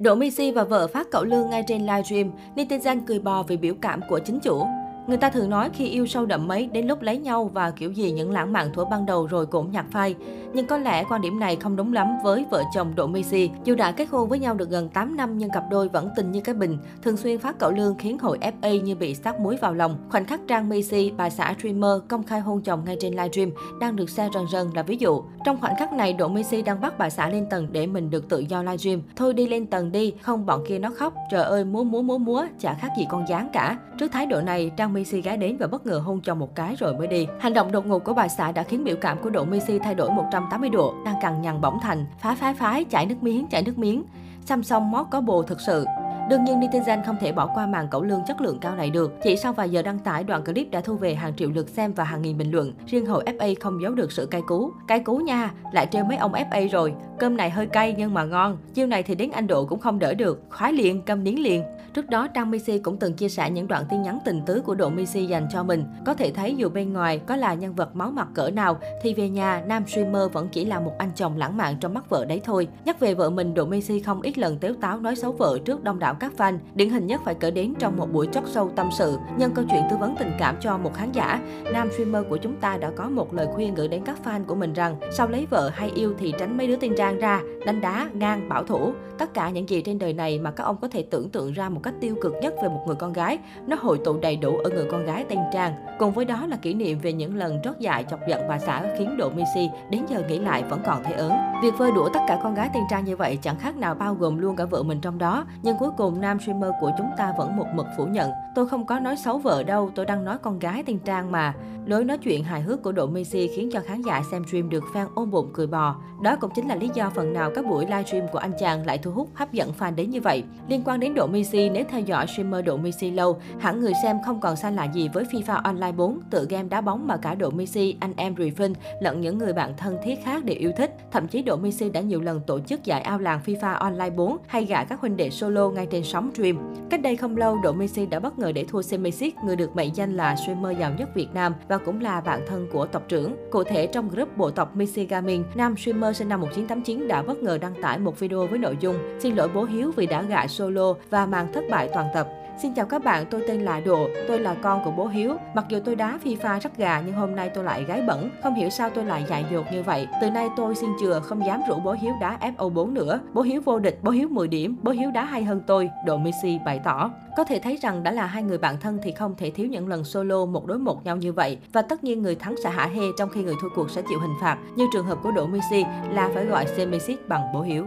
Đỗ Messi và vợ phát cậu lương ngay trên livestream, netizen cười bò vì biểu cảm của chính chủ. Người ta thường nói khi yêu sâu đậm mấy, đến lúc lấy nhau và kiểu gì những lãng mạn thuở ban đầu rồi cũng nhạt phai. Nhưng có lẽ quan điểm này không đúng lắm với vợ chồng Đỗ Messi. Dù đã kết hôn với nhau được gần 8 năm nhưng cặp đôi vẫn tình như cái bình, thường xuyên phát cậu lương khiến hội FA như bị sát muối vào lòng. Khoảnh khắc Trang Messi, bà xã streamer công khai hôn chồng ngay trên livestream đang được xe rần rần là ví dụ. Trong khoảnh khắc này, Đỗ Messi đang bắt bà xã lên tầng để mình được tự do livestream. Thôi đi lên tầng đi, không bọn kia nó khóc, trời ơi múa múa múa múa, chả khác gì con gián cả. Trước thái độ này, Trang Messi gái đến và bất ngờ hôn chồng một cái rồi mới đi. Hành động đột ngột của bà xã đã khiến biểu cảm của Đỗ Messi thay đổi 180 độ, đang cằn nhằn bỗng thành phá phái phái chảy nước miếng chảy nước miếng. Samsung mót có bồ thực sự. Đương nhiên, netizen không thể bỏ qua màn cẩu lương chất lượng cao này được. Chỉ sau vài giờ đăng tải, đoạn clip đã thu về hàng triệu lượt xem và hàng nghìn bình luận. Riêng hội FA không giấu được sự cay cú. Cay cú nha, lại trêu mấy ông FA rồi. Cơm này hơi cay nhưng mà ngon. Chiêu này thì đến Anh Độ cũng không đỡ được. Khoái liền, câm điến liền. Trước đó, Trang Messi cũng từng chia sẻ những đoạn tin nhắn tình tứ của Độ Messi dành cho mình. Có thể thấy dù bên ngoài có là nhân vật máu mặt cỡ nào, thì về nhà, nam streamer vẫn chỉ là một anh chồng lãng mạn trong mắt vợ đấy thôi. Nhắc về vợ mình, Độ Messi không ít lần tếu táo nói xấu vợ trước đông đảo các fan. Điển hình nhất phải kể đến trong một buổi chót sâu tâm sự, nhân câu chuyện tư vấn tình cảm cho một khán giả. Nam streamer của chúng ta đã có một lời khuyên gửi đến các fan của mình rằng sau lấy vợ hay yêu thì tránh mấy đứa tên trang ra, đánh đá, ngang, bảo thủ. Tất cả những gì trên đời này mà các ông có thể tưởng tượng ra một cách tiêu cực nhất về một người con gái, nó hội tụ đầy đủ ở người con gái tên Trang. Cùng với đó là kỷ niệm về những lần trót dại chọc giận bà xã khiến Độ Missy đến giờ nghĩ lại vẫn còn thấy ớn. Việc vơi đũa tất cả con gái tên Trang như vậy chẳng khác nào bao gồm luôn cả vợ mình trong đó. Nhưng cuối cùng nam streamer của chúng ta vẫn một mực phủ nhận. Tôi không có nói xấu vợ đâu, tôi đang nói con gái tên Trang mà. Lối nói chuyện hài hước của Độ Missy khiến cho khán giả xem stream được fan ôm bụng cười bò. Đó cũng chính là lý do phần nào các buổi livestream của anh chàng lại thu hút hấp dẫn fan đến như vậy. Liên quan đến Độ nếu theo dõi streamer Độ Messi lâu, hẳn người xem không còn xa lạ gì với FIFA Online 4, tự game đá bóng mà cả Độ Messi, anh em Rivin lẫn những người bạn thân thiết khác đều yêu thích. Thậm chí Độ Messi đã nhiều lần tổ chức giải ao làng FIFA Online 4 hay gạ các huynh đệ solo ngay trên sóng stream. Cách đây không lâu, Độ Messi đã bất ngờ để thua Semesic, người được mệnh danh là streamer giàu nhất Việt Nam và cũng là bạn thân của tộc trưởng. Cụ thể, trong group bộ tộc Messi Gaming, nam streamer sinh năm 1989 đã bất ngờ đăng tải một video với nội dung Xin lỗi bố Hiếu vì đã gạ solo và màn thất bại toàn tập. Xin chào các bạn, tôi tên là Độ, tôi là con của bố Hiếu. Mặc dù tôi đá FIFA rất gà nhưng hôm nay tôi lại gái bẩn, không hiểu sao tôi lại dại dột như vậy. Từ nay tôi xin chừa không dám rủ bố Hiếu đá FO4 nữa. Bố Hiếu vô địch, bố Hiếu 10 điểm, bố Hiếu đá hay hơn tôi, Độ Messi bày tỏ. Có thể thấy rằng đã là hai người bạn thân thì không thể thiếu những lần solo một đối một nhau như vậy. Và tất nhiên người thắng sẽ hả hê trong khi người thua cuộc sẽ chịu hình phạt. Như trường hợp của Độ Messi là phải gọi Semesic bằng bố Hiếu.